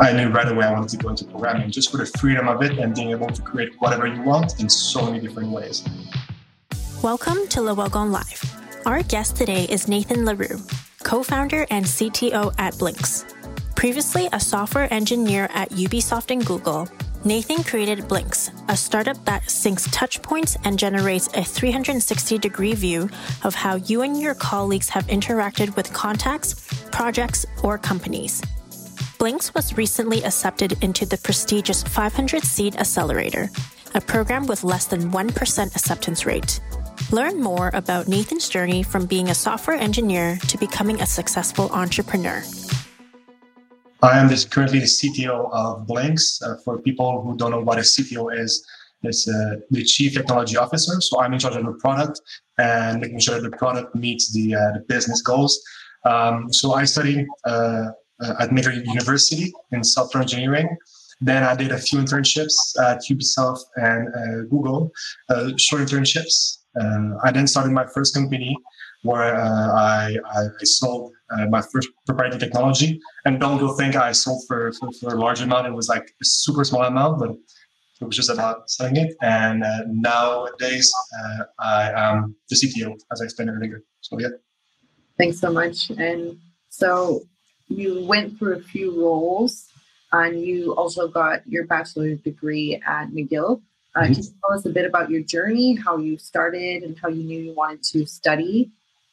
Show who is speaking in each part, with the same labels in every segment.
Speaker 1: I knew right away I wanted to go into programming just for the freedom of it and being able to create whatever you want in so many different ways.
Speaker 2: Welcome to Le Wagon Live. Our guest today is Nathan LaRue, co founder and CTO at Blinks. Previously a software engineer at Ubisoft and Google, Nathan created Blinks, a startup that syncs touchpoints and generates a 360 degree view of how you and your colleagues have interacted with contacts, projects, or companies. Blinx was recently accepted into the prestigious 500 Seed Accelerator, a program with less than 1% acceptance rate. Learn more about Nathan's journey from being a software engineer to becoming a successful entrepreneur.
Speaker 1: I am this, currently the CTO of Blinks. Uh, for people who don't know what a CTO is, it's uh, the Chief Technology Officer. So I'm in charge of the product and making sure the product meets the, uh, the business goals. Um, so I uh, uh, at McGill University in software engineering. Then I did a few internships at Ubisoft and uh, Google, uh, short internships. I then started my first company where I, I, I, sold my first proprietary technology. And don't go think I sold for, for, for, a large amount. It was like a super small amount, but it was just about selling it. And uh, nowadays, uh, I am the CTO, as I explained earlier. So, yeah.
Speaker 3: Thanks so much. And so, you went through a few roles and you also got your bachelor's degree at McGill. Uh, mm-hmm. Can you tell us a bit about your journey, how you started, and how you knew you wanted to study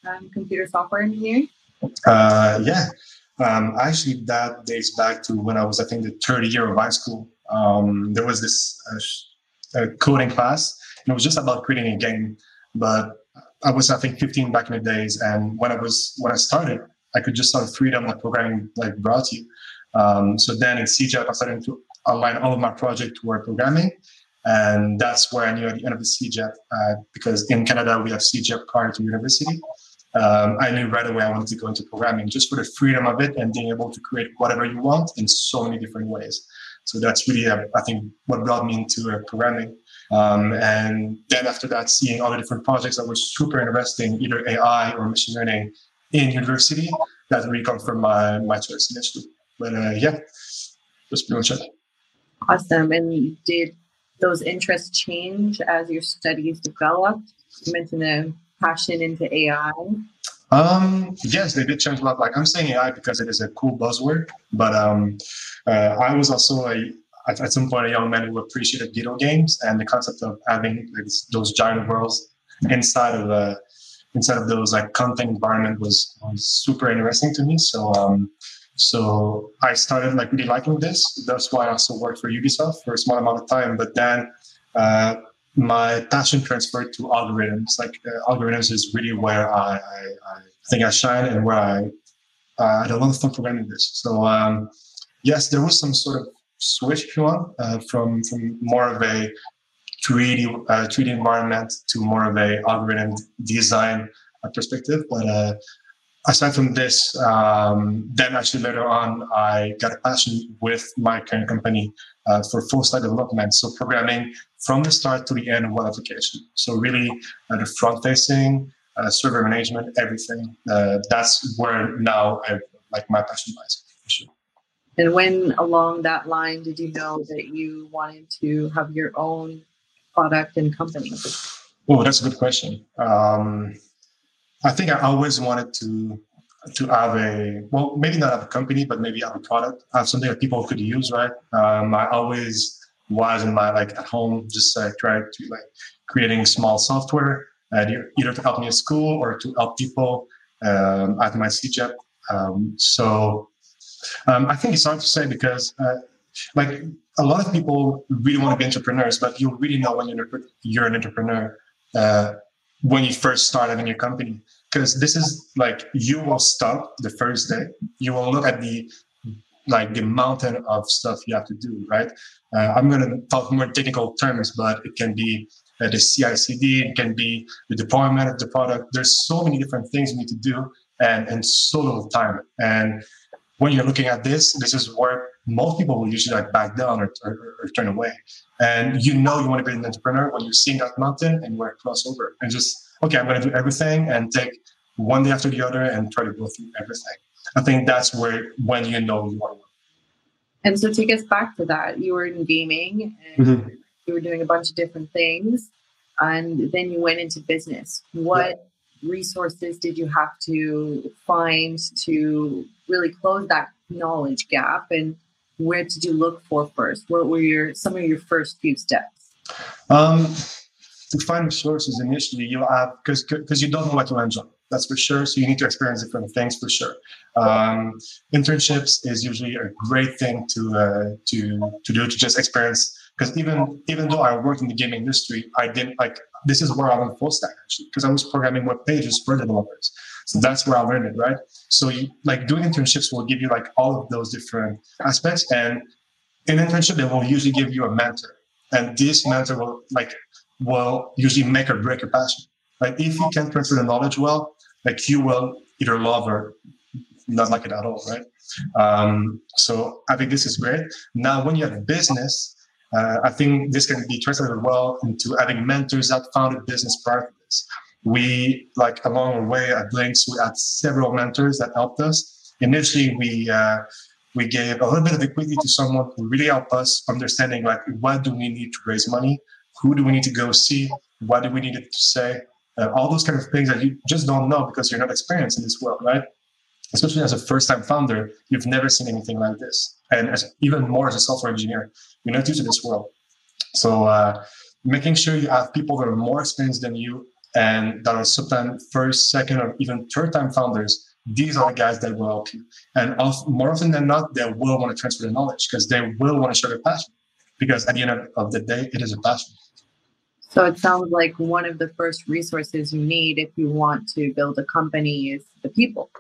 Speaker 3: um, computer software engineering?
Speaker 1: Uh, yeah, um, actually, that dates back to when I was, I think, the third year of high school. Um, there was this uh, coding class, and it was just about creating a game. But I was, I think, 15 back in the days, and when I was when I started, I could just of freedom like programming like brought you. Um, so then in CEGEP, I started to align all of my project toward programming. And that's where I knew at the end of the CEGEP, uh, because in Canada, we have CEGEP prior to university. Um, I knew right away I wanted to go into programming just for the freedom of it and being able to create whatever you want in so many different ways. So that's really, uh, I think, what brought me into uh, programming. Um, and then after that, seeing all the different projects that were super interesting, either AI or machine learning, in university that really come from my, my choice initially. But uh, yeah, that's pretty much it.
Speaker 3: Awesome. And did those interests change as your studies developed? You mentioned a passion into AI.
Speaker 1: Um, yes, they did change a lot. Like I'm saying AI because it is a cool buzzword, but um, uh, I was also a at, at, some point a young man who appreciated video games and the concept of having like, those giant worlds inside of a inside of those like content environment was, was super interesting to me. So um, so I started like really liking this. That's why I also worked for Ubisoft for a small amount of time. But then uh, my passion transferred to algorithms. Like uh, algorithms is really where I, I, I, think I shine and where I uh, I had a lot of fun programming this. So um, yes, there was some sort of switch, if you want, uh, from from more of a 3D uh, 3D environment to more of a algorithm design uh, perspective. But uh, aside from this, um, then actually later on, I got a passion with my current company uh, for full stack development. So programming from the start to the end of one application. So really uh, the front facing, uh, server management, everything. that's where now I like my passion lies. For sure.
Speaker 3: And when along that line did you know that you wanted to have your own product and company?
Speaker 1: Oh, that's a good question. Um, I think I always wanted to to have a well, maybe not have a company, but maybe have a product, have something that people could use, right? Um, I always was in my like at home, just uh, try to like creating small software, uh, either to help me at school or to help people um, at my CEGEP. Um, so um, I think it's hard to say because uh, like a lot of people really want to be entrepreneurs, but you really know when you're, you're an entrepreneur uh, when you first start having your company. Because this is like you will stop the first day. You will look at the like the mountain of stuff you have to do. Right? Uh, I'm going to talk more technical terms, but it can be uh, the CI/CD. It can be the deployment of the product. There's so many different things you need to do, and and so little time. And when you're looking at this, this is where most people will usually like back down or, or, or, turn away. And you know you want to be an entrepreneur when you're seeing that mountain and where cross over and just, okay, I'm going to do everything and take one day after the other and try to go through everything. I think that's where when you know you want to work.
Speaker 3: And so take us back to that. You were in gaming and mm-hmm. you were doing a bunch of different things. And then you went into business. What yeah. Resources did you have to find to really close that knowledge gap? And where did you look for first? What were your some of your first few steps?
Speaker 1: Um, to find resources initially, you have because because you don't know what to enjoy. That's for sure. So you need to experience different things for sure. Um, internships is usually a great thing to uh, to to do to just experience. Because even even though I worked in the gaming industry, I didn't like this is where I learned full stack actually because I was programming web pages for developers. So that's where I learned it, right? So you, like doing internships will give you like all of those different aspects, and in internship they will usually give you a mentor, and this mentor will like will usually make or break your passion. Like if you can transfer the knowledge well, like you will either love or not like it at all, right? Um, so I think this is great. Now, when you have a business, uh, I think this can be translated well into having mentors that founded business prior to this. We, like along the way at Blinks, we had several mentors that helped us. Initially, we uh, we gave a little bit of equity to someone who really helped us understanding like what do we need to raise money, who do we need to go see, what do we need to say, uh, all those kind of things that you just don't know because you're not experienced in this world, right? Especially as a first-time founder, you've never seen anything like this, and as, even more as a software engineer, you're not used to this world. So uh, making sure you have people that are more experienced than you and that are sometimes first, second, or even third-time founders. These are the guys that will help you, and more often than not, they will want to transfer the knowledge because they will want to share their passion. Because at the end of the day, it is a passion.
Speaker 3: So it sounds like one of the first resources you need if you want to build a company is the people.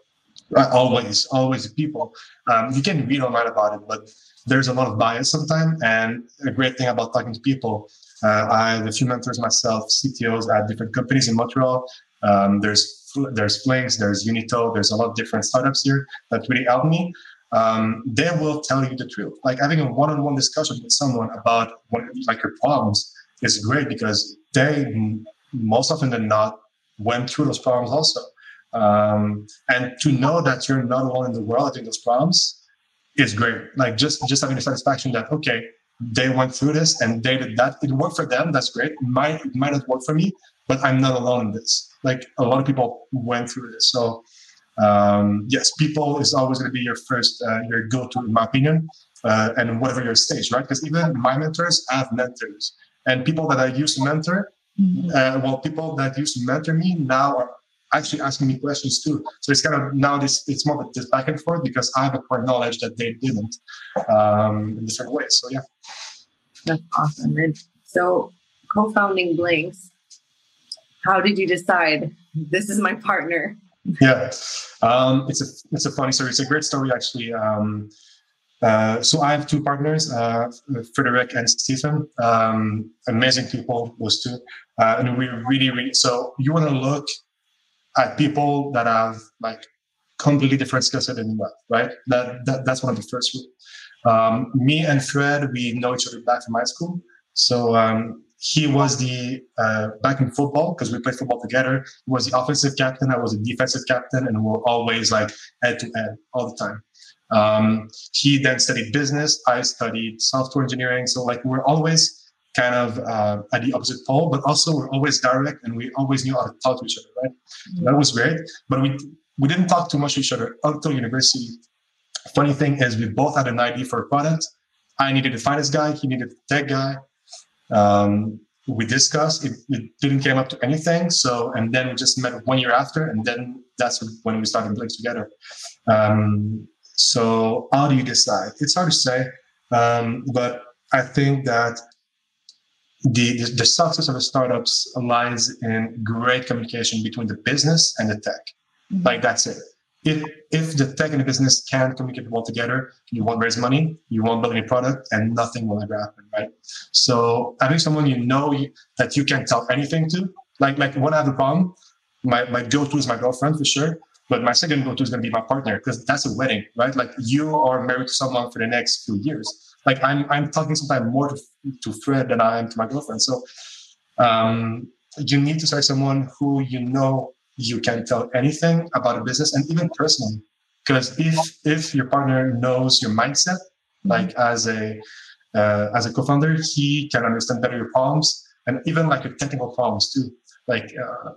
Speaker 1: Always, always people. Um, you can read online about it, but there's a lot of bias sometimes. And a great thing about talking to people, uh, I have a few mentors myself, CTOs at different companies in Montreal. Um, there's there's Flinks, there's Unito, there's a lot of different startups here that really help me. Um, they will tell you the truth. Like having a one-on-one discussion with someone about what, like your problems is great because they most often than not went through those problems also. Um, and to know that you're not alone in the world having those problems is great. Like just just having the satisfaction that okay, they went through this and they did that. It worked for them. That's great. Might it might not work for me, but I'm not alone in this. Like a lot of people went through this. So um, yes, people is always going to be your first, uh, your go-to, in my opinion, uh, and whatever your stage, right? Because even my mentors have mentors and people that I used to mentor, mm-hmm. uh, well, people that used to mentor me now are actually asking me questions too. So it's kind of now this it's more of this back and forth because I have acquired knowledge that they didn't um, in different ways. So yeah,
Speaker 3: that's awesome. And so co-founding Blinks, how did you decide this is my partner?
Speaker 1: Yeah, um, it's a it's a funny story. It's a great story actually. Um, uh, so I have two partners, uh, Frederick and Stephen. Um, amazing people, those two. Uh, and we really, really. So you want to look at people that have like completely different skill set than you have, right? That, that that's one of the first rules. Um, me and Fred, we know each other back from high school. So um, he was the uh, back in football because we played football together. He was the offensive captain. I was the defensive captain, and we we're always like head to head all the time. Um, he then studied business. I studied software engineering. So like we're always kind of uh, at the opposite pole, but also we're always direct and we always knew how to talk to each other, right? Mm-hmm. That was great. But we we didn't talk too much to each other until university. Funny thing is, we both had an idea for a product. I needed to find this guy. He needed a tech guy. Um, we discussed. It, it, didn't came up to anything. So, and then we just met one year after, and then that's when we started Blinks together. Um, so how do you decide? It's hard to say, um, but I think that the, the, the success of the startups lies in great communication between the business and the tech. Mm-hmm. Like that's it. If if the tech and the business can't communicate well together, you won't raise money, you won't build any product, and nothing will ever happen, right? So having someone you know you, that you can tell anything to, like like when I have a problem, my, my go-to is my girlfriend for sure. But my second go-to is going to be my partner because that's a wedding, right? Like you are married to someone for the next few years. Like I'm, I'm talking sometimes more to, to Fred than I am to my girlfriend. So um, you need to select someone who you know you can tell anything about a business and even personally. Because if if your partner knows your mindset, Like as a uh, as a co-founder, he can understand better your problems and even like your technical problems too. Like uh,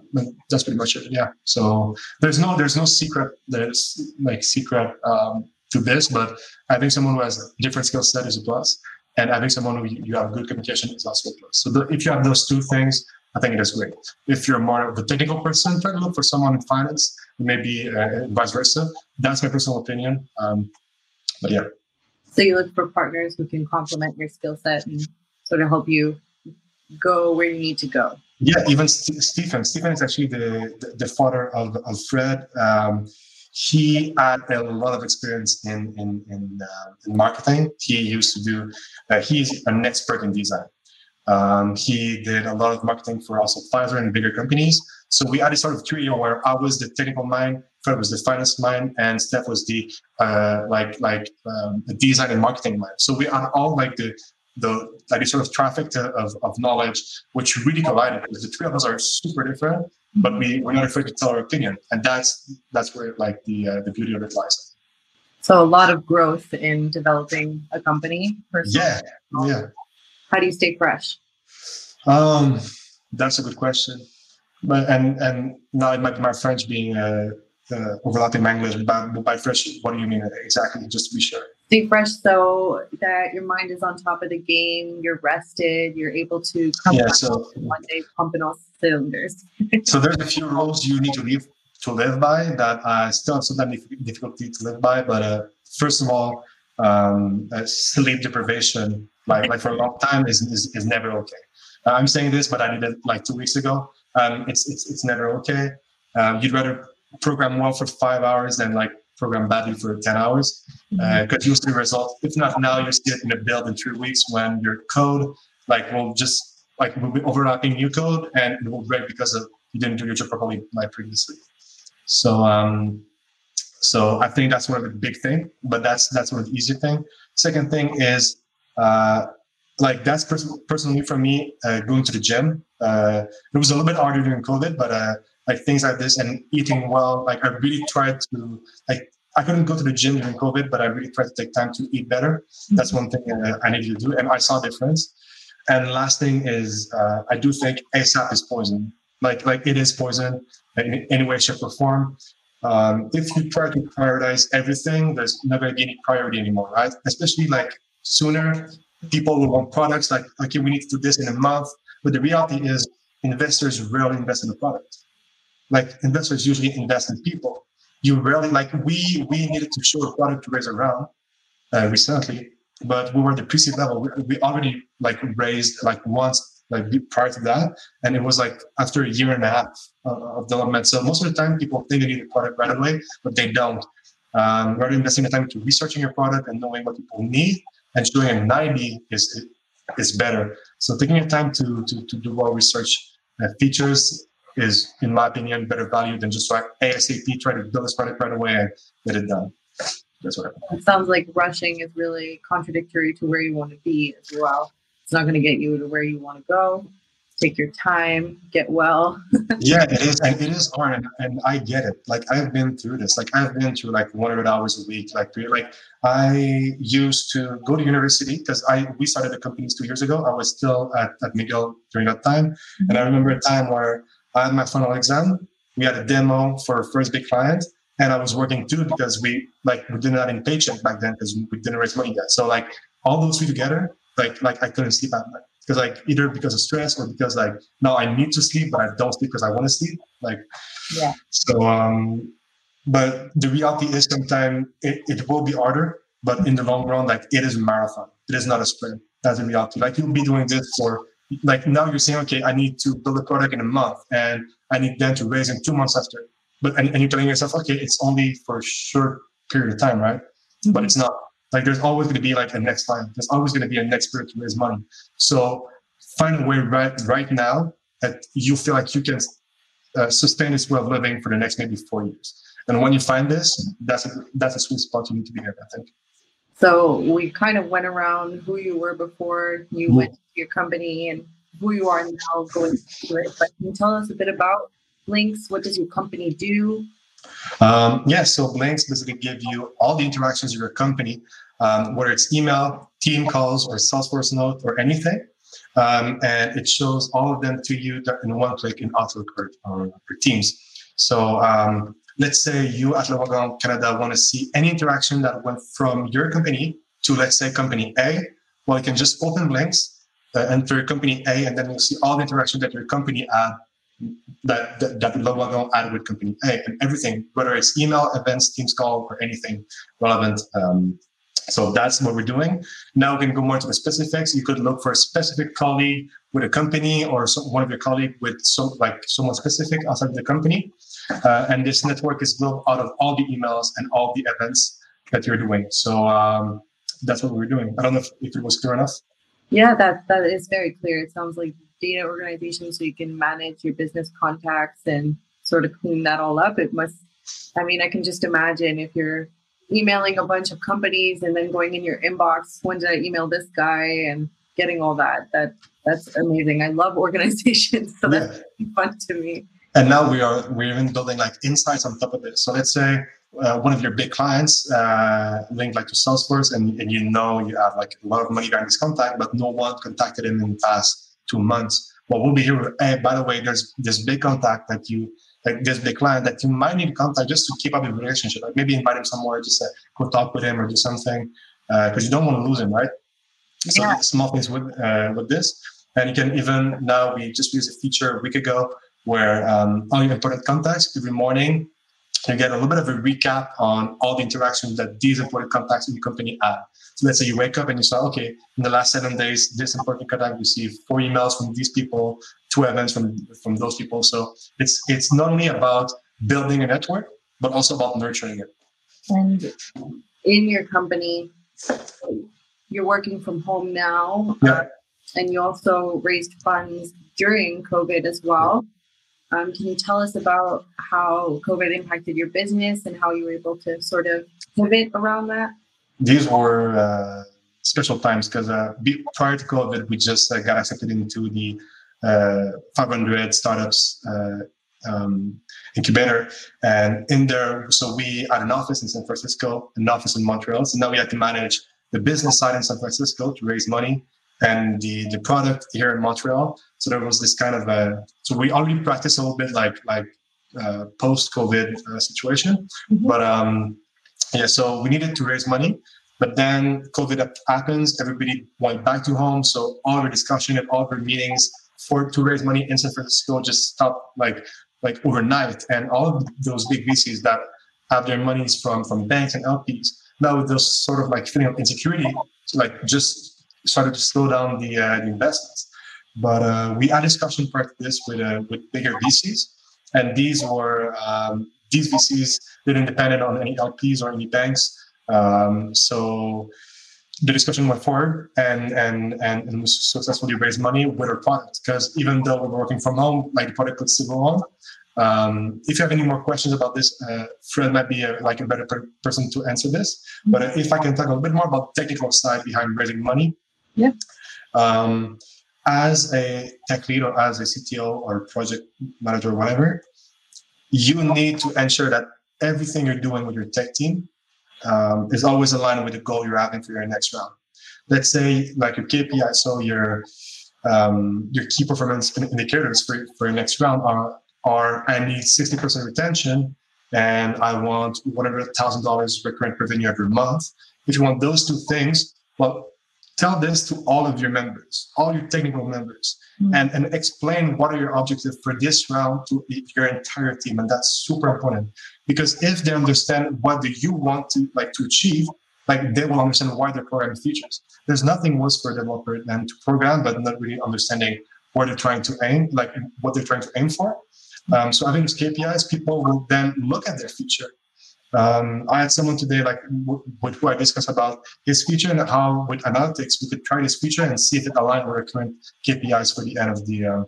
Speaker 1: that's pretty much it. Yeah. So there's no there's no secret. There's like secret um, to this, but I think someone who has a different skill set is a plus, and I think someone who you have good communication is also a plus. So the, if you have those two things, I think it is great. If you're more of a technical person, try to look for someone in finance, maybe uh, vice versa. That's my personal opinion. Um, but yeah.
Speaker 3: So you look for partners who can complement your skill set and sort of help you go where you need to go.
Speaker 1: Yeah, even St- Stephen. Stephen is actually the, the, the father of, of Fred. Um, he had a lot of experience in in in, uh, in marketing. He used to do. Uh, he's an expert in design. Um, he did a lot of marketing for also Pfizer and bigger companies. So we had a sort of trio where I was the technical mind, Fred was the finance mind, and Steph was the uh, like like um, the design and marketing mind. So we had all like the the like sort of traffic to, of, of knowledge, which really collided because the three of us are super different, but we we're not afraid to tell our opinion, and that's that's where like the uh, the beauty of it lies.
Speaker 3: So a lot of growth in developing a company.
Speaker 1: Yeah, yeah.
Speaker 3: How do you stay fresh?
Speaker 1: Um, that's a good question. But and and now it might be my French being uh, uh, overlapping my English. But by fresh, what do you mean exactly? Just to be sure.
Speaker 3: Stay fresh so that your mind is on top of the game. You're rested. You're able to come
Speaker 1: yeah, so,
Speaker 3: one day pumping all cylinders.
Speaker 1: so there's a few rules you need to live to live by that I still have sometimes difficulty to live by. But uh, first of all, um, uh, sleep deprivation, like like for a long time, is is, is never okay. Uh, I'm saying this, but I did it like two weeks ago. Um, it's it's it's never okay. Um, you'd rather program well for five hours than like program badly for 10 hours because mm-hmm. uh, you'll see results. If not now, you'll see it in a build in three weeks when your code like will just like will be overlapping new code and it will break because of you didn't do your job properly like previously. So um, so I think that's one of the big thing, but that's that's one of the easy thing. Second thing is uh, like that's pers- personally for me uh, going to the gym. Uh, it was a little bit harder during COVID, but uh, like things like this and eating well. Like I really tried to like I couldn't go to the gym during COVID, but I really tried to take time to eat better. That's one thing uh, I needed to do, and I saw a difference. And last thing is, uh, I do think ASAP is poison. Like like it is poison in any way, shape, or form. Um, if you try to prioritize everything, there's never any priority anymore, right? Especially like sooner, people will want products like, okay, we need to do this in a month. But the reality is, investors rarely invest in a product. Like investors usually invest in people. You rarely like we we needed to show a product to raise a round uh, recently, but we were the pre-seed level. We, we already like raised like once like prior to that, and it was like after a year and a half of development. So most of the time, people think they need a product right away, but they don't. Um, rather investing the time to researching your product and knowing what people need and showing a 90 is is better. So taking your time to to, to do well research uh, features is, in my opinion, better value than just like ASAP try to build this product right away and get it done. That's what I
Speaker 3: It sounds like rushing is really contradictory to where you want to be as well. It's not going to get you to where you want to go take your time, get well.
Speaker 1: yeah, it is, and it is hard, and, and, I get it. Like I've been through this. Like I've been through like 100 hours a week. Like like I used to go to university because I we started the companies two years ago. I was still at, at McGill during that time, mm-hmm. and I remember a time where I had my final exam. We had a demo for our first big client, and I was working too because we like we didn't have any paycheck back then because we didn't raise money yet. So like all those three together, like like I couldn't sleep at night because like either because of stress or because like now I need to sleep but I don't sleep because I want to sleep. Like
Speaker 3: yeah.
Speaker 1: So um, but the reality is sometimes it, it will be harder, but in the long run, like it is a marathon. It is not a sprint. That's the reality. Like you'll be doing this for like now you're saying, okay, I need to build a product in a month and I need then to raise in two months after. But and, and you're telling yourself, okay, it's only for a short period of time, right? Mm-hmm. But it's not. Like there's always going to be like a next line. There's always going to be a next period to raise money. So find a way right right now that you feel like you can uh, sustain this way of living for the next maybe four years. And when you find this, that's a that's a sweet spot you need to be in. I think.
Speaker 3: So we kind of went around who you were before you mm-hmm. went to your company and who you are now going through it. But can you tell us a bit about Blinks? What does your company do?
Speaker 1: Um, yeah, so Blinks basically give you all the interactions of your company, um, whether it's email, team calls, or Salesforce note, or anything. Um, and it shows all of them to you in one click in Outlook or, or, or Teams. So um, let's say you at Le Canada want to see any interaction that went from your company to, let's say, company A. Well, you can just open links, uh, enter company A, and then you'll see all the interaction that your company had that that, that Le Wagon add with company A and everything, whether it's email, events, Teams call, or anything relevant. Um, so that's what we're doing. Now we can go more into the specifics. You could look for a specific colleague with a company or some, one of your colleague with some like someone specific outside the company. Uh, and this network is built out of all the emails and all the events that you're doing. So um, that's what we're doing. I don't know if, if it was clear enough.
Speaker 3: Yeah, that that is very clear. It sounds like data organization so you can manage your business contacts and sort of clean that all up. It must I mean, I can just imagine if you're emailing a bunch of companies and then going in your inbox, when did I email this guy and getting all that. That that's amazing. I love organization. So yeah. that's fun to me.
Speaker 1: And now we are we're even building like insights on top of it. So let's say uh, one of your big clients uh, linked like to Salesforce, and, and you know you have like a lot of money behind this contact, but no one contacted him in the past two months. Well, we'll be here. Hey, by the way, there's this big contact that you like this big client that you might need to contact just to keep up the relationship. Like maybe invite him somewhere, just uh, go talk with him or do something because uh, you don't want to lose him, right? So yeah. small things with uh, with this, and you can even now we just used a feature a week ago where um, all your important contacts every morning you get a little bit of a recap on all the interactions that these important contacts in the company had. So let's say you wake up and you saw, okay, in the last seven days, this important contact received four emails from these people, two events from from those people. So it's it's not only about building a network, but also about nurturing it.
Speaker 3: And in your company, you're working from home now,
Speaker 1: yeah. Uh,
Speaker 3: and you also raised funds during COVID as well. Um, can you tell us about how COVID impacted your business and how you were able to sort of pivot around that?
Speaker 1: These were uh, special times because uh, prior to COVID, we just uh, got accepted into the uh, 500 startups uh, um, incubator. And in there, so we had an office in San Francisco, an office in Montreal. So now we had to manage the business side in San Francisco to raise money and the the product here in Montreal. So there was this kind of a so we already practiced a little bit like like uh, post COVID uh, situation, mm-hmm. but um, yeah. So we needed to raise money, but then COVID happens. Everybody went back to home, so all our discussion and all our meetings for to raise money in San Francisco just stopped like like overnight, and all of those big VCs that have their monies from from banks and LPs now with those sort of like feeling of insecurity, like just started to slow down the, uh, the investments. But uh, we had discussion of this with uh, with bigger VCs, and these were um, these VCs didn't depend on any LPs or any banks. Um, so the discussion went forward and and and, and successfully raised money with our product because even though we were working from home, like the product could still go on. Um, if you have any more questions about this, uh, Fred might be a, like a better per- person to answer this. But if I can talk a bit more about the technical side behind raising money,
Speaker 3: yeah.
Speaker 1: Um, as a tech lead or as a CTO or project manager or whatever, you need to ensure that everything you're doing with your tech team um, is always aligned with the goal you're having for your next round. Let's say like your KPI, so your um, your key performance indicators for, for your next round are are I need 60% retention and I want $100,000 recurrent revenue every month. If you want those two things, well, tell this to all of your members, all your technical members, mm-hmm. and, and explain what are your objectives for this round to your entire team. And that's super important because if they understand what do you want to like to achieve, like they will understand why they're programming features. There's nothing worse for a developer than to program, but not really understanding where they're trying to aim, like what they're trying to aim for. Um, so having those KPIs, people will then look at their feature um, I had someone today, like with who I discussed about his feature and how with analytics we could try this feature and see if it aligned with our current KPIs for the end of the uh,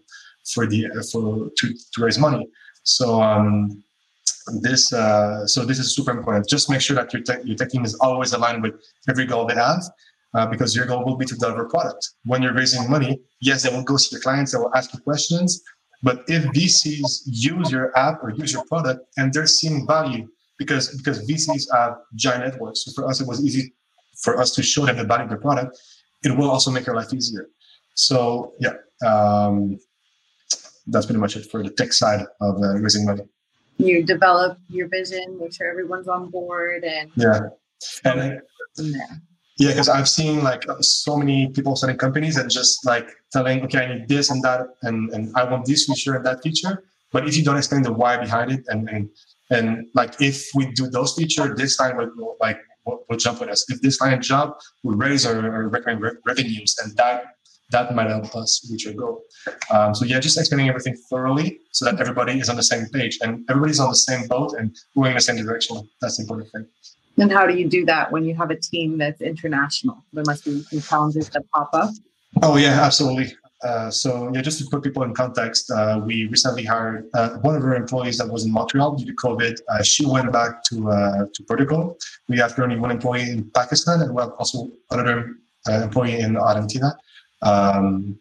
Speaker 1: for the uh, for to, to raise money. So um, this uh, so this is super important. Just make sure that your tech, your tech team is always aligned with every goal they have. Uh, because your goal will be to deliver product. When you're raising money, yes, they will go see the clients, they will ask you questions, But if VCs use your app or use your product and they're seeing value, because because VCs are giant networks, so for us it was easy for us to show them the value of the product. It will also make our life easier. So yeah, um, that's pretty much it for the tech side of uh, raising money.
Speaker 3: You develop your vision, make sure everyone's on board, and
Speaker 1: yeah, and yeah, because I've seen like so many people starting companies and just like telling, okay, I need this and that, and, and I want this feature and that feature. But if you don't explain the why behind it, and and and like if we do those features, this line will like will, will jump with us. If this line jump, we raise our, our re- revenues, and that that might help us reach our goal. Um, so yeah, just explaining everything thoroughly so that everybody is on the same page and everybody's on the same boat and going in the same direction. That's the important thing.
Speaker 3: And how do you do that when you have a team that's international? There must be some challenges that pop up.
Speaker 1: Oh yeah, absolutely. Uh, so yeah, just to put people in context, uh, we recently hired uh, one of our employees that was in Montreal due to COVID. Uh, she went back to uh, to Portugal. We have currently one employee in Pakistan and we have also another employee in Argentina. Um,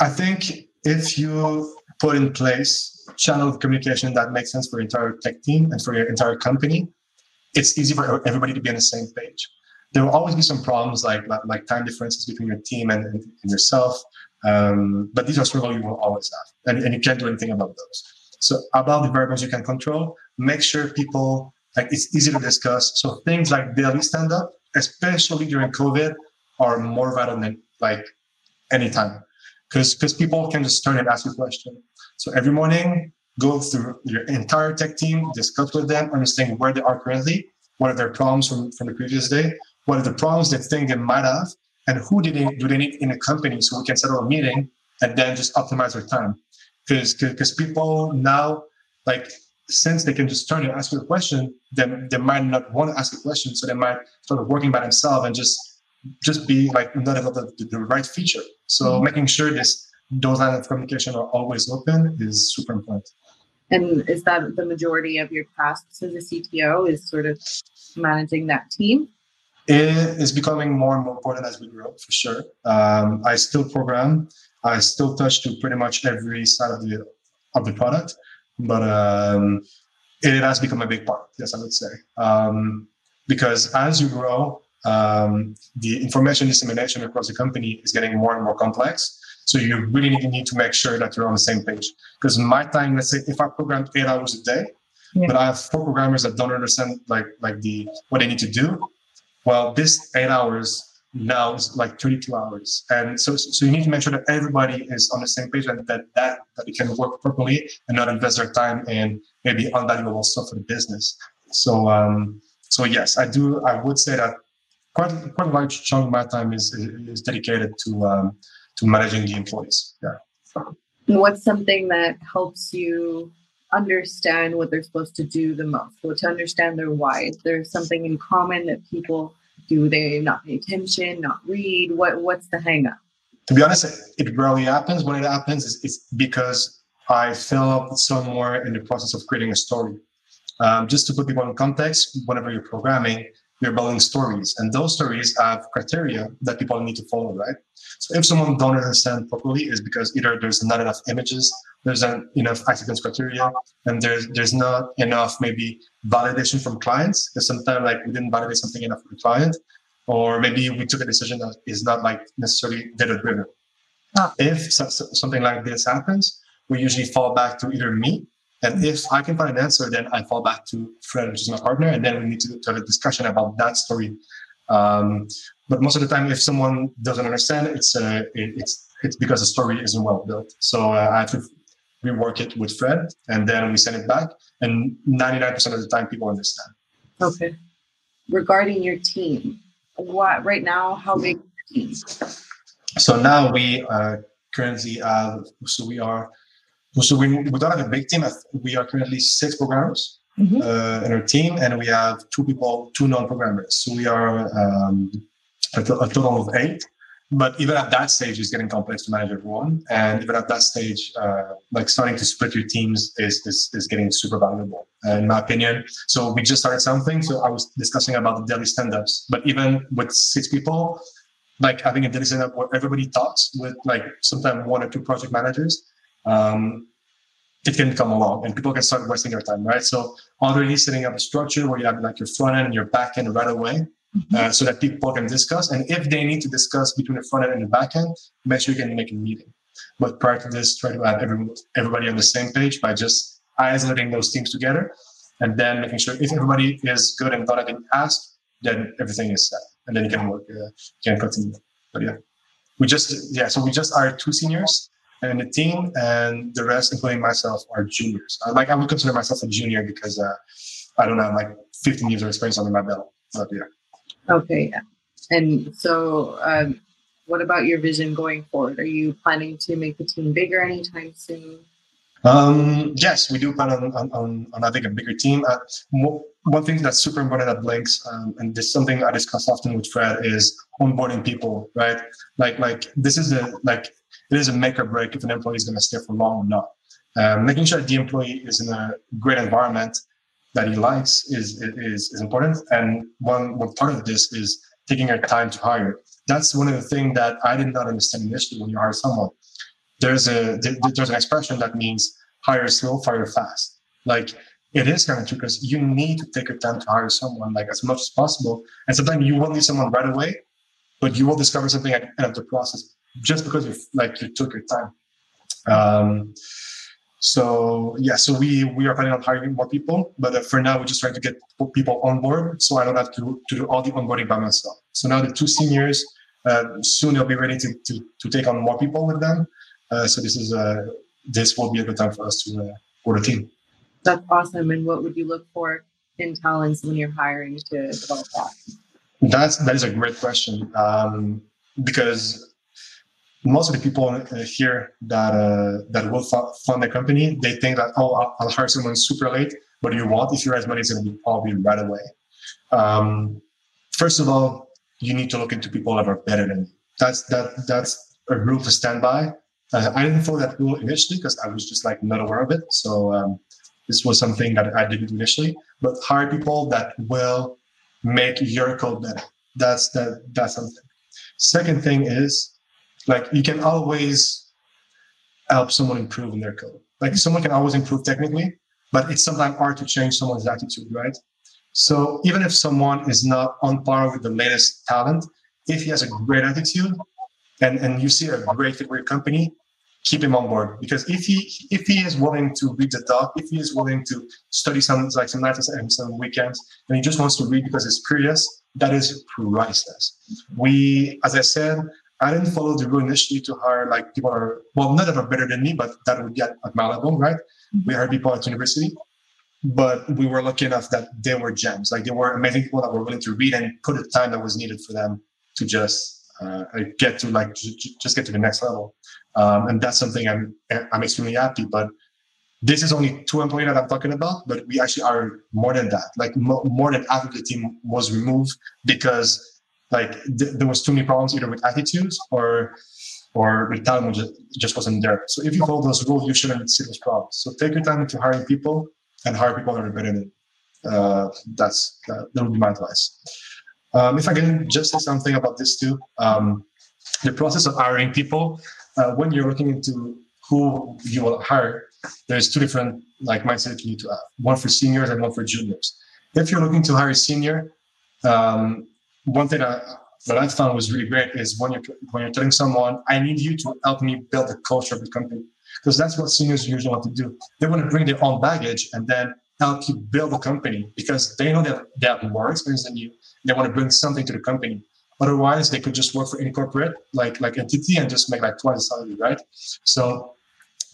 Speaker 1: I think if you put in place channel of communication that makes sense for your entire tech team and for your entire company, it's easy for everybody to be on the same page. There will always be some problems like like, time differences between your team and, and yourself, um, but these are struggles you will always have, and, and you can't do anything about those. So about the variables you can control, make sure people like it's easy to discuss. So things like daily stand up, especially during COVID, are more vital than like anytime because because people can just turn and ask you a question. So every morning, go through your entire tech team, discuss with them, understand where they are currently, what are their problems from, from the previous day, what are the problems they think they might have, and who do they do they need in a company so we can set up a meeting and then just optimize their time. Because because people now like since they can just turn and ask you a question, then they might not want to ask a question, so they might start working by themselves and just just be like not the, the, the right feature. So mm-hmm. making sure this those lines of communication are always open is super important.
Speaker 3: And is that the majority of your tasks as a CTO is sort of managing that team?
Speaker 1: It is becoming more and more important as we grow, for sure. Um, I still program. I still touch to pretty much every side of the of the product, but um, it has become a big part. Yes, I would say um, because as you grow, um, the information dissemination across the company is getting more and more complex. So you really need to make sure that you're on the same page. Because my time, let's say, if I program eight hours a day, yeah. but I have four programmers that don't understand like like the what they need to do. Well, this eight hours now is like 32 hours, and so so you need to make sure that everybody is on the same page and that that that they can work properly and not invest their time in maybe unvaluable stuff for the business. So um, so yes, I do. I would say that quite quite a large chunk of my time is is dedicated to um, to managing the employees. Yeah.
Speaker 3: What's something that helps you understand what they're supposed to do the most? Or to understand their why? Is there something in common that people do? They not pay attention, not read? What What's the hang up?
Speaker 1: To be honest, it rarely happens. When it happens, it's, it's because I fell up somewhere in the process of creating a story. Um, just to put people in context, whenever you're programming, we're building stories. And those stories have criteria that people need to follow right? So if someone don't understand properly is because either there's not enough images there's not enough acceptance criteria and there's there's not enough maybe validation from clients because sometimes like we didn't validate something enough for the client or maybe we took a decision that is not like necessarily data driven ah. if so, so, something like this happens we usually fall back to either me and if I can find an answer, then I fall back to Fred, which is my partner, and then we need to, to have a discussion about that story. Um, but most of the time, if someone doesn't understand, it's uh, it, it's it's because the story isn't well built. So uh, I have to rework it with Fred, and then we send it back. And 99% of the time, people understand.
Speaker 3: Okay. Regarding your team, what right now? How big team?
Speaker 1: So now we uh, currently have. So we are so we, we don't have a big team. We are currently six programmers mm-hmm. uh, in our team, and we have two people, two non-programmers. So we are um, a, a, total of eight. But even at that stage, it's getting complex to manage everyone. And even at that stage, uh, like starting to split your teams is, is, is getting super valuable, uh, in my opinion. So we just started something. So I was discussing about the daily stand-ups. But even with six people, like having a daily stand-up where everybody talks with like sometimes one or two project managers, um, it can come along and people can start wasting their time, right? So already setting up a structure where you have like your front end and your back end right away. Mm-hmm. Uh, so that people can discuss. And if they need to discuss between the front end and the back end, make sure you can make a meeting. But prior to this, try to have every, everybody on the same page by just isolating those teams together and then making sure if everybody is good and done it in ask, then everything is set. And then you can work, uh, can continue. But yeah, we just, yeah, so we just are two seniors and the team and the rest, including myself, are juniors. Uh, like I would consider myself a junior because uh, I don't have like 15 years of experience under my belt. But yeah.
Speaker 3: Okay. And so, um, what about your vision going forward? Are you planning to make the team bigger anytime soon?
Speaker 1: Um, yes, we do plan on, on, on, having a bigger team. Uh, one thing that's super important at Blinks, um, and this is something I discuss often with Fred, is onboarding people, right? Like, like this is a like it is a make or break if an employee is going to stay for long or not. Um, making sure that the employee is in a great environment that he likes is is, is important. And one one part of this is taking your time to hire. That's one of the things that I did not understand initially when you hire someone. There's a there's an expression that means hire slow, fire fast. Like it is kind of true because you need to take your time to hire someone like as much as possible. And sometimes you won't need someone right away, but you will discover something at the end of the process just because you like you took your time. Um, so yeah, so we we are planning on hiring more people, but uh, for now we're just trying to get people on board, so I don't have to to do all the onboarding by myself. So now the two seniors, uh, soon they'll be ready to, to to take on more people with them. Uh, so this is uh this will be a good time for us to uh, for the team.
Speaker 3: That's awesome. And what would you look for in talents when you're hiring to develop that?
Speaker 1: That's that is a great question um, because most of the people here that uh, that will fund the company, they think that oh, I'll, I'll, hire someone super late. But you want if you raise money, it's going to be probably right away. Um, first of all, you need to look into people that are better than you. That's that that's a rule to stand by. Uh, I didn't follow that rule initially because I was just like not aware of it. So um, this was something that I didn't initially. But hire people that will make your code better. That's that that's something. Second thing is like you can always help someone improve in their code. Like someone can always improve technically, but it's sometimes hard to change someone's attitude, right? So even if someone is not on par with the latest talent, if he has a great attitude and, and you see a great your company, keep him on board. Because if he if he is willing to read the doc, if he is willing to study some like some nights and some weekends, and he just wants to read because he's curious, that is priceless. We, as I said, I didn't follow the rule initially to hire like people are well, of them are better than me, but that would get at, level, right? We hired people at university, but we were lucky enough that they were gems. Like they were amazing people that were willing to read and put the time that was needed for them to just uh, get to like just get to the next level. Um, and that's something I'm I'm extremely happy. But this is only two employees that I'm talking about, but we actually are more than that. Like mo- more than half of the team was removed because like th- there was too many problems either with attitudes or or the talent just, just wasn't there. So if you follow those rules, you shouldn't see those problems. So take your time into hiring people and hire people that are better than uh, that's that would be my advice. Um, if I can just say something about this too, um, the process of hiring people uh, when you're looking into who you will hire, there's two different like mindsets you need to have: one for seniors and one for juniors. If you're looking to hire a senior, um, one thing that, that I found was really great is when you're when you're telling someone, I need you to help me build the culture of the company. Because that's what seniors usually want to do. They want to bring their own baggage and then help you build a company because they know that they have more experience than you. They want to bring something to the company. Otherwise, they could just work for any corporate like like entity and just make like twice the salary, right? So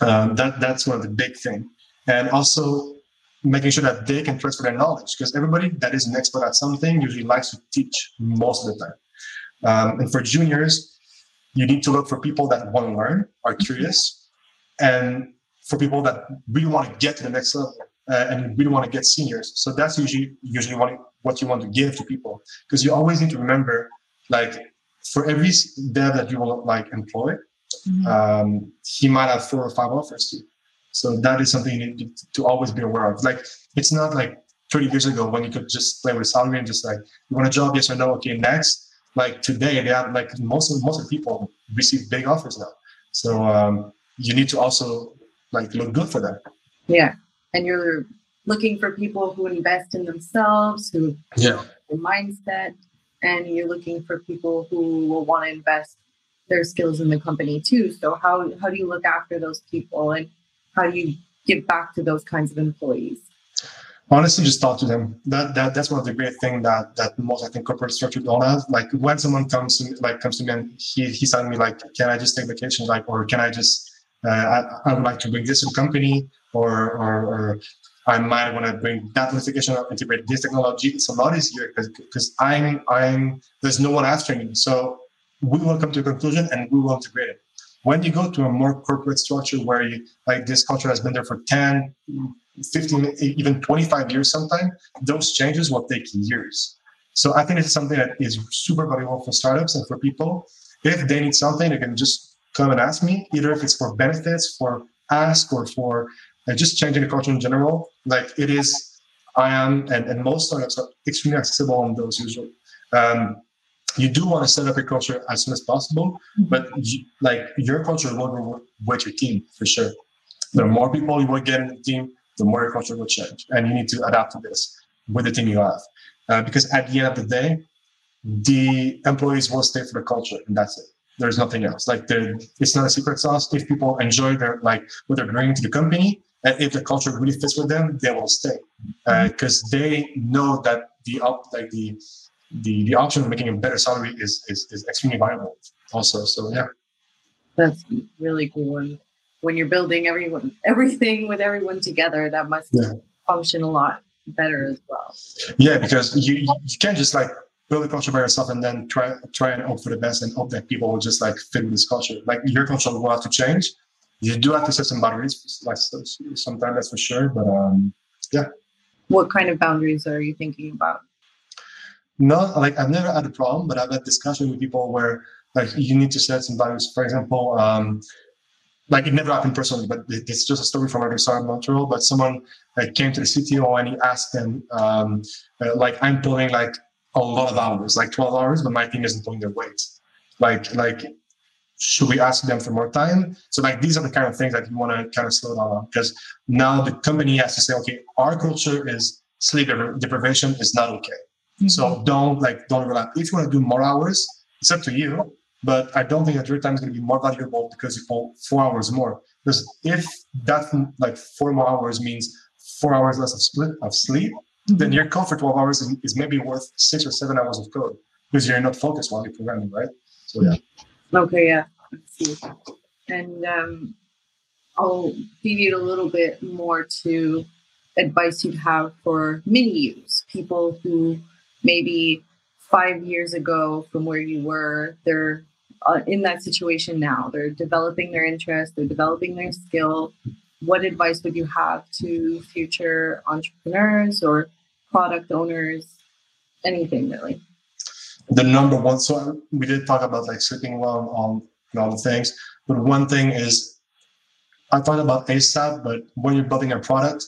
Speaker 1: um, that that's one of the big thing. And also making sure that they can transfer their knowledge because everybody that is an expert at something usually likes to teach most of the time. Um, and for juniors, you need to look for people that want to learn, are curious, and for people that really want to get to the next level uh, and really want to get seniors. So that's usually usually what, what you want to give to people because you always need to remember, like for every dev that you will like employ, mm-hmm. um, he might have four or five offers to you. so that is something you need to always be aware of. Like it's not like 30 years ago when you could just play with salary and just like you want a job, yes or no, okay, next. Like today, they have like most of most of the people receive big offers now. So um, you need to also like look good for them
Speaker 3: Yeah. And you're looking for people who invest in themselves, who
Speaker 1: yeah
Speaker 3: mindset, and you're looking for people who will want to invest their skills in the company too. So how how do you look after those people and how do you give back to those kinds of employees?
Speaker 1: honestly just talk to them that, that that's one of the great things that that most i think corporate structure don't have like when someone comes to me like comes to me and he he's telling me like can i just take vacation like or can i just uh, I, I would like to bring this to the company or or, or I might want to bring that notification or integrate this technology. It's a lot easier because I'm I'm there's no one after me. So we will come to a conclusion and we will integrate it. When you go to a more corporate structure where you like this culture has been there for 10, 15, even 25 years sometimes, those changes will take years. So I think it's something that is super valuable for startups and for people. If they need something, they can just come and ask me, either if it's for benefits, for ask, or for uh, just changing the culture in general. Like it is, I am, and, and most startups are extremely accessible on those usually. Um, you do want to set up a culture as soon as possible, but you, like your culture will work with your team for sure. The more people you will get in the team, the more your culture will change. And you need to adapt to this with the team you have. Uh, because at the end of the day, the employees will stay for the culture and that's it. There's nothing else. Like the, it's not a secret sauce. If people enjoy their like what they're bringing to the company, and if the culture really fits with them, they will stay because uh, they know that the up like the the the option of making a better salary is is, is extremely viable also. So yeah,
Speaker 3: that's really cool. And when you're building everyone everything with everyone together that must yeah. function a lot better as well
Speaker 1: yeah because you you can't just like build a culture by yourself and then try try and hope for the best and hope that people will just like fit with this culture like your culture will have to change you do have to set some boundaries sometimes that's for sure but um yeah
Speaker 3: what kind of boundaries are you thinking about
Speaker 1: no like i've never had a problem but i've had discussion with people where like you need to set some boundaries for example um like it never happened personally, but it's just a story from other side of Montreal. But someone like came to the CTO and he asked them, um, uh, like, I'm pulling like a lot of hours, like 12 hours, but my team isn't pulling their weight. Like, like, should we ask them for more time? So like these are the kind of things that you want to kind of slow down on because now the company has to say, okay, our culture is sleep deprivation is not okay. Mm-hmm. So don't like don't overlap. If you want to do more hours, it's up to you. But I don't think that your time is going to be more valuable because you pull four hours more. Because if that like four more hours means four hours less of split of sleep, mm-hmm. then your code for 12 hours is, is, maybe worth six or seven hours of code because you're not focused while you're programming, right? So yeah.
Speaker 3: Okay, yeah. Let's see. And um, I'll deviate a little bit more to advice you'd have for mini use people who maybe five years ago from where you were, they're uh, in that situation now. They're developing their interest, they're developing their skill. What advice would you have to future entrepreneurs or product owners? Anything really?
Speaker 1: The number one, so we did talk about like sleeping well on all the things, but one thing is I thought about ASAP, but when you're building a product,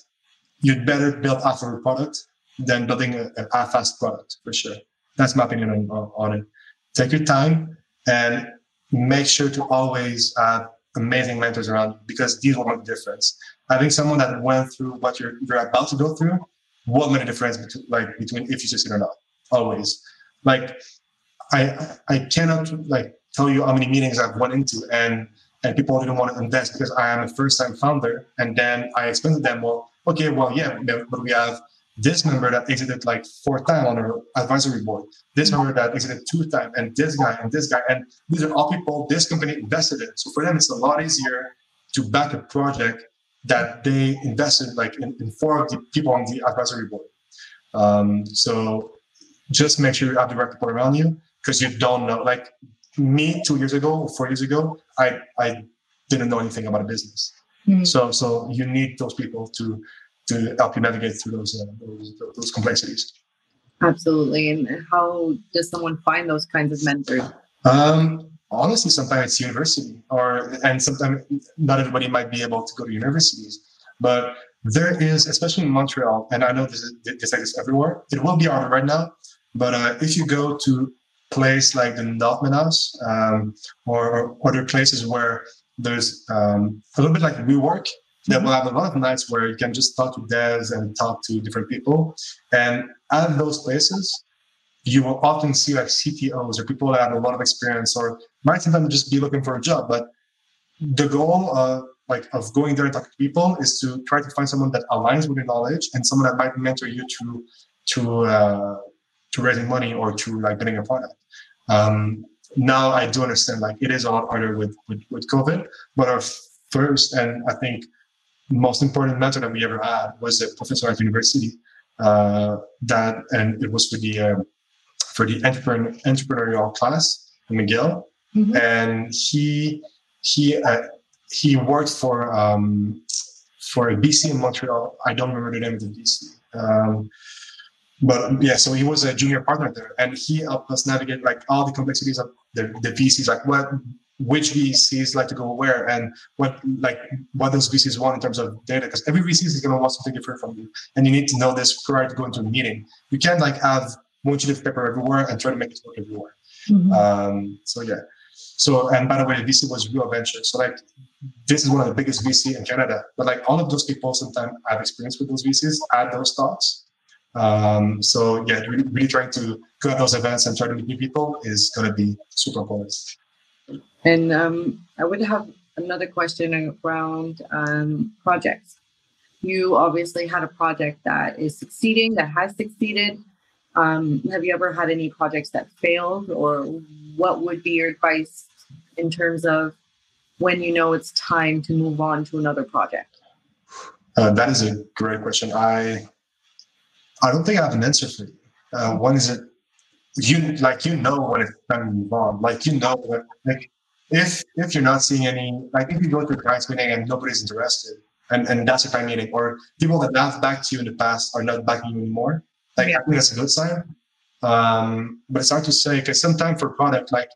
Speaker 1: you'd better build after a product than building a, half-assed product for sure. That's my opinion on, on it. Take your time, and make sure to always have amazing mentors around because these will make a difference. Having someone that went through what you're you're about to go through will make a difference between like between if you succeed or not. Always. Like I I cannot like tell you how many meetings I've went into and and people didn't want to invest because I am a first time founder. And then I explained to them, well, okay, well, yeah, but we have this member that exited like four times on our advisory board, this member that exited two times, and this guy and this guy. And these are all people this company invested in. So for them, it's a lot easier to back a project that they invested like in, in four of the people on the advisory board. Um, so just make sure you have the right people around you because you don't know. Like me two years ago or four years ago, I I didn't know anything about a business. Mm-hmm. So so you need those people to to help you navigate through those, uh, those, those complexities.
Speaker 3: Absolutely. And how does someone find those kinds of mentors?
Speaker 1: Um, honestly, sometimes it's university, or and sometimes not everybody might be able to go to universities, but there is, especially in Montreal, and I know this is this exists everywhere. It will be harder right now, but uh, if you go to place like the Notman House um, or, or, other places where there's um, a little bit like WeWork, Then we'll have a lot of nights where you can just talk to devs and talk to different people. And at those places, you will often see like CTOs or people that have a lot of experience or might sometimes just be looking for a job. But the goal of like of going there and talking to people is to try to find someone that aligns with your knowledge and someone that might mentor you to to uh, to raising money or to like building a product. Um, now I do understand like it is a lot harder with with, with COVID, but our first and I think most important mentor that we ever had was a professor at university uh, that and it was for the uh, for the entrepreneur, entrepreneurial class in McGill, mm-hmm. and he he uh, he worked for um, for a VC in Montreal. I don't remember the name of the VC. Um, but yeah, so he was a junior partner there, and he helped us navigate like all the complexities of the, the VCs, like what which VCs like to go where and what like what those VCs want in terms of data. Because every VC is going to want something different from you, and you need to know this prior to going to a meeting. You can't like have one sheet of paper everywhere and try to make it work everywhere. Mm-hmm. Um, so yeah. So and by the way, VC was Real Venture. So like this is one of the biggest VC in Canada. But like all of those people sometimes I have experience with those VCs at those talks. Um, so yeah, really, really trying to go at those events and try to meet new people is going to be super important.
Speaker 3: And um, I would have another question around um, projects. You obviously had a project that is succeeding, that has succeeded. Um, have you ever had any projects that failed, or what would be your advice in terms of when you know it's time to move on to another project?
Speaker 1: Uh, that is a great question. I I don't think I have an answer for you. Uh, one is it you like you know when it's time to move on. Like you know what like if if you're not seeing any like if you go to a client's meeting and nobody's interested and, and that's a time meeting or people that have backed you in the past are not backing you anymore like yeah. i think that's a good sign um, but it's hard to say because sometimes for product like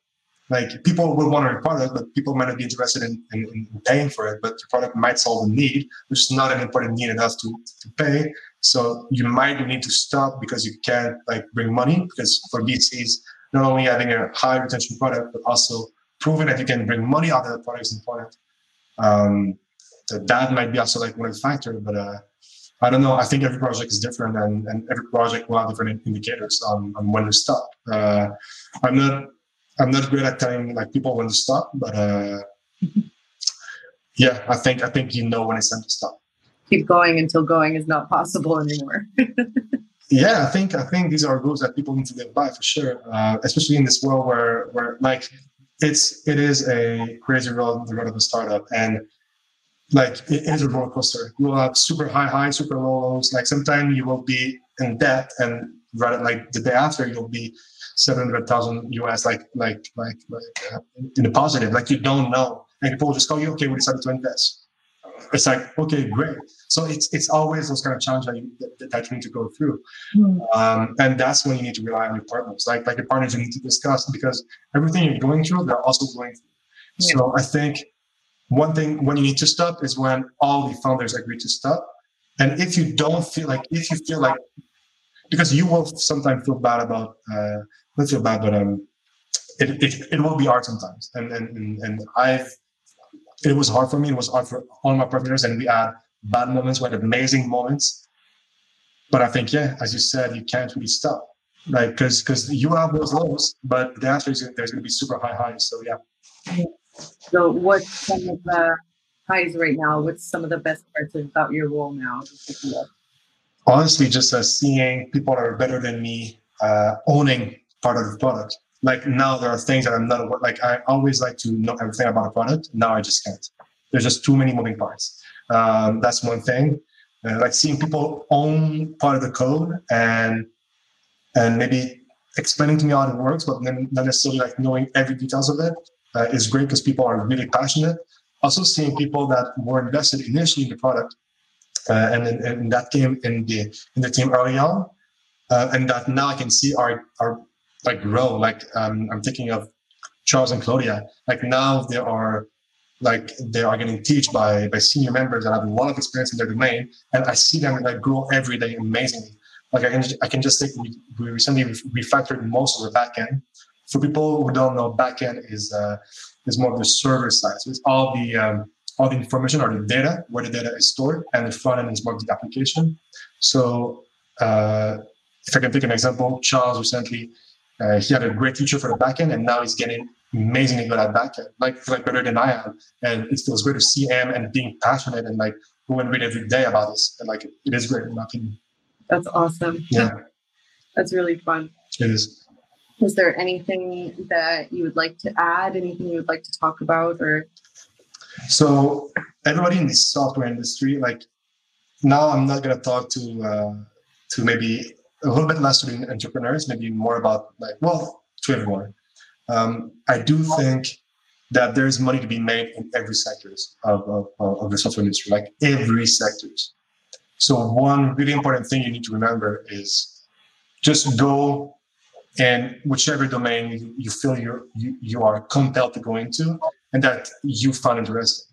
Speaker 1: like people will want a product but people might not be interested in, in, in, paying for it but your product might solve a need which is not an important need enough to, to pay so you might need to stop because you can't like bring money because for vcs not only having a high retention product but also proving that you can bring money out of the product is important. Um, that might be also like one of the factors, but uh, I don't know. I think every project is different, and, and every project will have different indicators on, on when to stop. Uh, I'm not I'm not great at telling like people when to stop, but uh, yeah, I think I think you know when it's time to stop.
Speaker 3: Keep going until going is not possible anymore.
Speaker 1: yeah, I think I think these are rules that people need to live by for sure, uh, especially in this world where where like it's it is a crazy road the road of a startup and like it is a roller coaster. You will have super high highs super low lows. Like sometimes you will be in debt and rather like the day after you'll be 700,000 US like like like like uh, in the positive. Like you don't know. And people just call you okay we decided to invest it's like okay great. So it's it's always those kind of challenges that you, that, that you need to go through. Mm. um, and that's when you need to rely on your partners like like your partners you need to discuss because everything you're going through they're also going through. Yeah. so i think one thing when you need to stop is when all the founders agree to stop. And if you don't feel like if you feel like because you will sometimes feel bad about uh not feel bad but um it, it, it will be hard sometimes. And and and i've it was hard for me. It was hard for all my partners, and we had bad moments, we had amazing moments. But I think, yeah, as you said, you can't really stop, like because because you have those lows, but the answer is there's going to be super high highs. So yeah.
Speaker 3: So what's some of the highs right now? What's some of the best parts about your role now?
Speaker 1: Honestly, just uh, seeing people that are better than me uh, owning part of the product like now there are things that I'm not like I always like to know everything about a product. Now I just can't. There's just too many moving parts. Um, that's one thing. Uh, like seeing people own part of the code and and maybe explaining to me how it works, but then not necessarily like knowing every details of it uh, is great because people are really passionate. Also, seeing people that were invested initially in the product uh, and, and that came in the in the team early on, uh, and that now I can see are are like grow. Like um, I'm thinking of Charles and Claudia. Like now they are like they are getting taught by by senior members that have a lot of experience in their domain, and I see them like grow every day amazingly. Like I can I can just think we, we recently refactored most of the backend. For people who don't know, backend is uh, is more of the server side. So it's all the um, all the information or the data, where the data is stored, and the front end is more the application. So uh, if I can take an example, Charles recently uh, he had a great future for the backend, and now he's getting amazingly good at backend, like like better than I am. And it feels great to see him and being passionate and like going and read every day about this. And like it is great in my opinion.
Speaker 3: That's awesome.
Speaker 1: Yeah,
Speaker 3: that's really fun.
Speaker 1: It is.
Speaker 3: Is there anything that you would like to add? Anything you would like to talk about, or?
Speaker 1: So everybody in the software industry, like now, I'm not gonna talk to uh, to maybe a little bit less to the entrepreneurs, maybe more about like well to everyone. Um, I do think that there's money to be made in every sectors of, of, of the software industry, like every sectors. So one really important thing you need to remember is just go and whichever domain you feel you, you are compelled to go into and that you find interesting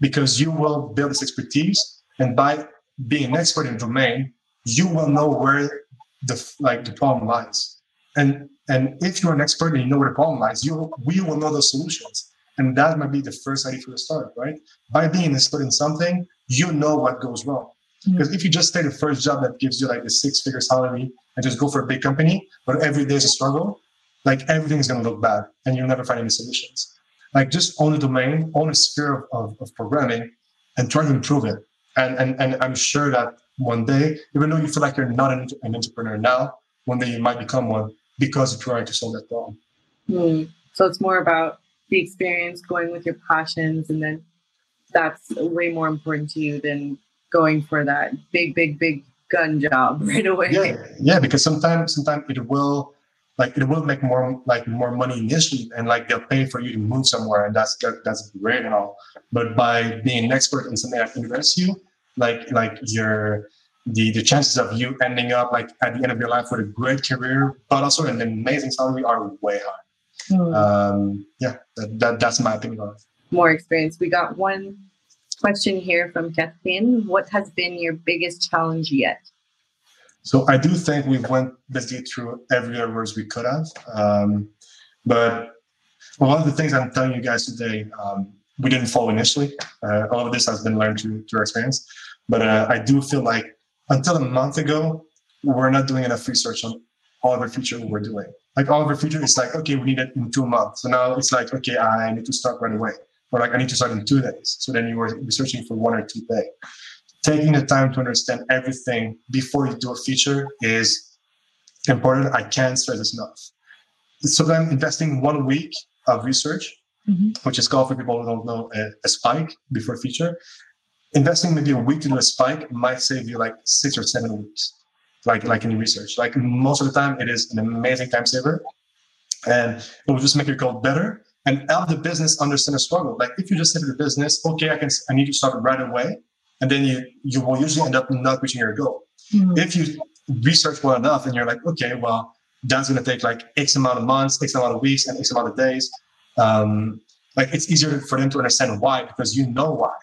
Speaker 1: because you will build this expertise and by being an expert in domain you will know where the like the problem lies. And and if you're an expert and you know where the problem lies, you we will know the solutions. And that might be the first idea for the start, right? By being an expert in something, you know what goes wrong. Because mm-hmm. if you just take the first job that gives you like a six-figure salary and just go for a big company, but every day is a struggle, like everything is gonna look bad and you'll never find any solutions. Like just own a domain, own a sphere of, of, of programming and try to improve it. And, and and I'm sure that one day, even though you feel like you're not an, an entrepreneur now, one day you might become one because you're trying to solve that problem.
Speaker 3: Mm. So it's more about the experience, going with your passions, and then that's way more important to you than going for that big, big, big gun job right away.
Speaker 1: Yeah, yeah, because sometimes, sometimes it will like it will make more like more money initially, and like they'll pay for you to move somewhere, and that's that's great and all. But by being an expert in something that interests you, like like your the the chances of you ending up like at the end of your life with a great career, but also an amazing salary are way high. Mm. Um, yeah, that, that that's my opinion on it.
Speaker 3: More experience. We got one question here from Kathleen. What has been your biggest challenge yet?
Speaker 1: So I do think we went basically through every words we could have. Um, but one of the things I'm telling you guys today, um, we didn't follow initially. Uh, all of this has been learned through, through experience. But uh, I do feel like until a month ago, we're not doing enough research on all of our feature we're doing. Like all of our feature is like, okay, we need it in two months. So now it's like, okay, I need to start right away. Or like I need to start in two days. So then you were researching for one or two days. Taking the time to understand everything before you do a feature is important. I can't stress this enough. So I'm investing one week of research, mm-hmm. which is called for people who don't know a, a spike before feature investing maybe a week to do a spike might save you like six or seven weeks, like like in research. Like most of the time, it is an amazing time saver, and it will just make your code better and help the business understand the struggle. Like if you just say to the business, okay, I can I need to start right away, and then you you will usually end up not reaching your goal. Mm-hmm. If you research well enough and you're like, okay, well, that's going to take like X amount of months, X amount of weeks, and X amount of days. Um, like it's easier for them to understand why because you know why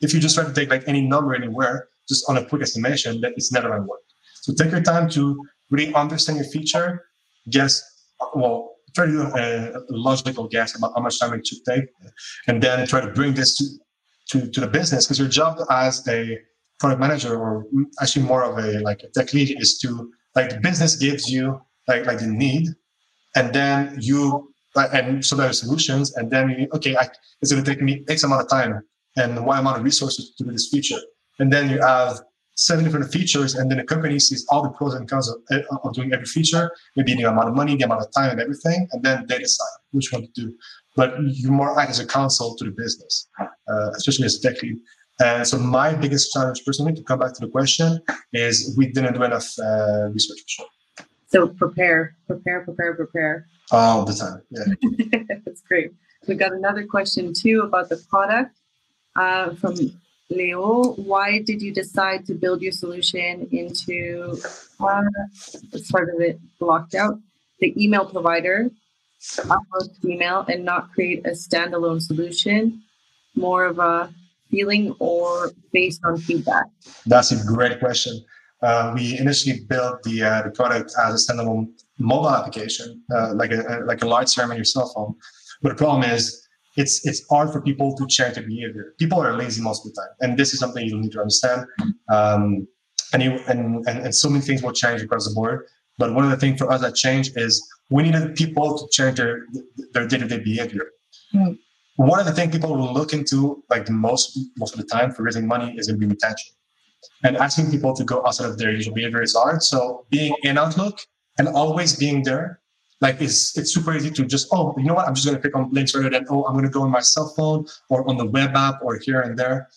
Speaker 1: if you just try to take like any number anywhere, just on a quick estimation, that it's never going to work. So take your time to really understand your feature, guess, uh, well, try to do a, a logical guess about how much time it should take, and then try to bring this to, to, to the business. Because your job as a product manager, or actually more of a like a tech lead, is to like the business gives you like like the need, and then you uh, and so there are solutions, and then you, okay, I, it's going to take me X amount of time and the Y amount of resources to do this feature. And then you have seven different features, and then the company sees all the pros and cons of, of doing every feature, maybe the amount of money, the amount of time, and everything, and then they decide which one to do. But you more act as a counsel to the business, uh, especially as a tech lead. And so my biggest challenge personally, to come back to the question, is we didn't do enough uh, research for sure.
Speaker 3: So prepare, prepare, prepare, prepare.
Speaker 1: All the time. Yeah.
Speaker 3: That's great. We got another question too about the product uh, from Leo. Why did you decide to build your solution into uh, part of it blocked out the email provider, upload email, and not create a standalone solution? More of a feeling or based on feedback?
Speaker 1: That's a great question. Uh, we initially built the uh, the product as a standalone mobile application, uh, like a like a large CRM on your cell phone. But the problem is it's it's hard for people to change their behavior. People are lazy most of the time, and this is something you need to understand. Um, and, you, and, and and so many things will change across the board. But one of the things for us that changed is we needed people to change their their day to day behavior. Mm. One of the things people will look into, like the most most of the time for raising money, is going to be retention. And asking people to go outside of their usual behavior is hard. So being in Outlook and always being there like it's it's super easy to just oh you know what I'm just gonna click on links rather than oh I'm gonna go on my cell phone or on the web app or here and there.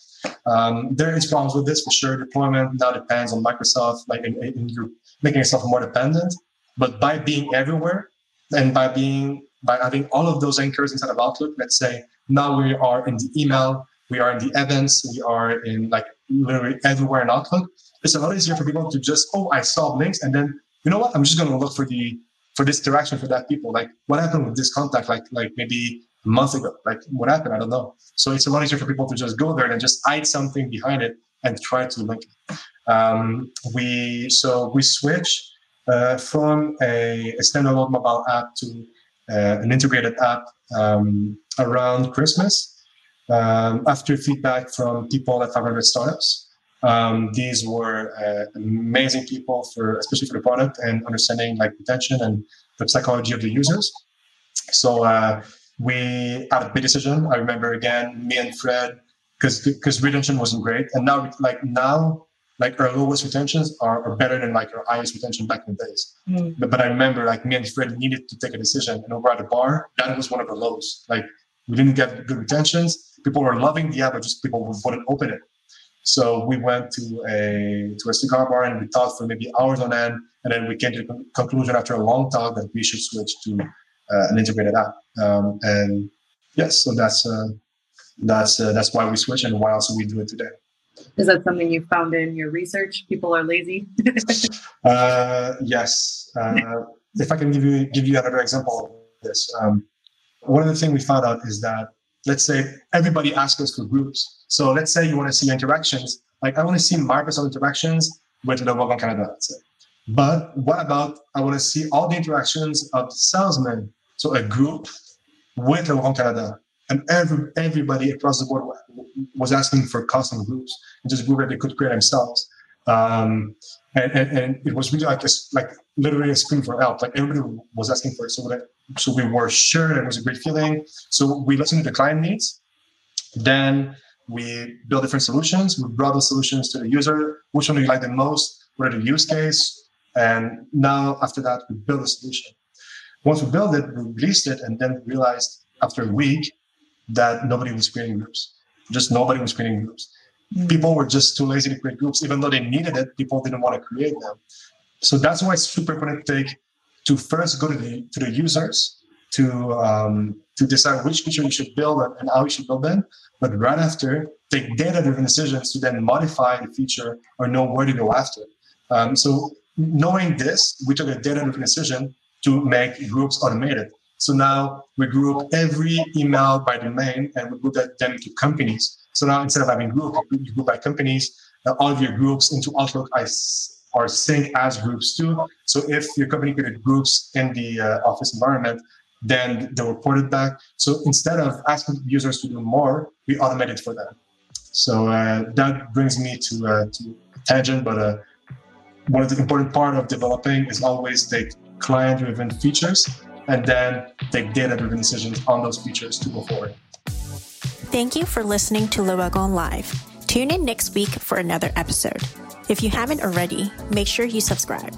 Speaker 1: Um, there is problems with this for sure. Deployment now depends on Microsoft, like in, in you're making yourself more dependent. But by being everywhere and by being by having all of those anchors inside of Outlook, let's say now we are in the email, we are in the events, we are in like literally everywhere in Outlook. It's a lot easier for people to just oh I saw links and then you know what I'm just gonna look for the for this interaction for that people. Like what happened with this contact like like maybe a month ago? Like what happened? I don't know. So it's a lot easier for people to just go there and just hide something behind it and try to link it. Um, we so we switch uh, from a, a, standalone mobile app to uh, an integrated app um, around Christmas um, after feedback from people at 500 startups. Um, these were uh, amazing people for, especially for the product and understanding like retention and the psychology of the users. So uh, we had a big decision. I remember again, me and Fred, because because retention wasn't great, and now like now like our lowest retentions are, are better than like our highest retention back in the days. Mm. But, but I remember like me and Fred needed to take a decision, and over at the bar, that was one of the lows. Like we didn't get good retentions. People were loving the app, but just people wouldn't open it. So we went to a to a cigar bar and we talked for maybe hours on end, and then we came to the conclusion after a long talk that we should switch to uh, an integrated app. Um, and yes, so that's uh, that's uh, that's why we switch and why also we do it today.
Speaker 3: Is that something you found in your research? People are lazy.
Speaker 1: Uh, yes. Uh, if I can give you give you another example of this, um, one of the things we found out is that let's say everybody asks us for groups. So let's say you want to see interactions, like I want to see Microsoft interactions with the Canada, let's say. But what about I want to see all the interactions of the salesman, so a group with Welcome Canada, and every everybody across the board was asking for custom groups, and just group that they could create themselves. Um, and, and, and, it was really like a, like literally a scream for help. Like everybody was asking for it. So that so we were sure it was a great feeling. So we listened to the client needs. Then we build different solutions. We brought those solutions to the user. Which one do you like the most? What are the use case? And now after that, we build a solution. Once we build it, we released it, and then realized after a week that nobody was creating groups. Just nobody was creating groups. Mm. People were just too lazy to create groups, even though they needed it. People didn't want to create them. So that's why it's super important to take to first go to the to the users to um, to decide which feature you should build and how you should build them. But right after, take data-driven decisions to then modify the feature or know where to go after. Um, so knowing this, we took a data-driven decision to make groups automated. So now we group every email by domain and we group that them into companies. So now instead of having group, you group by companies. Uh, all of your groups into Outlook are synced as groups too. So if your company created groups in the uh, office environment, then they reported back. So instead of asking users to do more, we automate it for them. So uh, that brings me to uh, to tangent, but uh, one of the important part of developing is always take client-driven features and then take data-driven decisions on those features to go forward.
Speaker 2: Thank you for listening to Le Wagon Live. Tune in next week for another episode. If you haven't already, make sure you subscribe.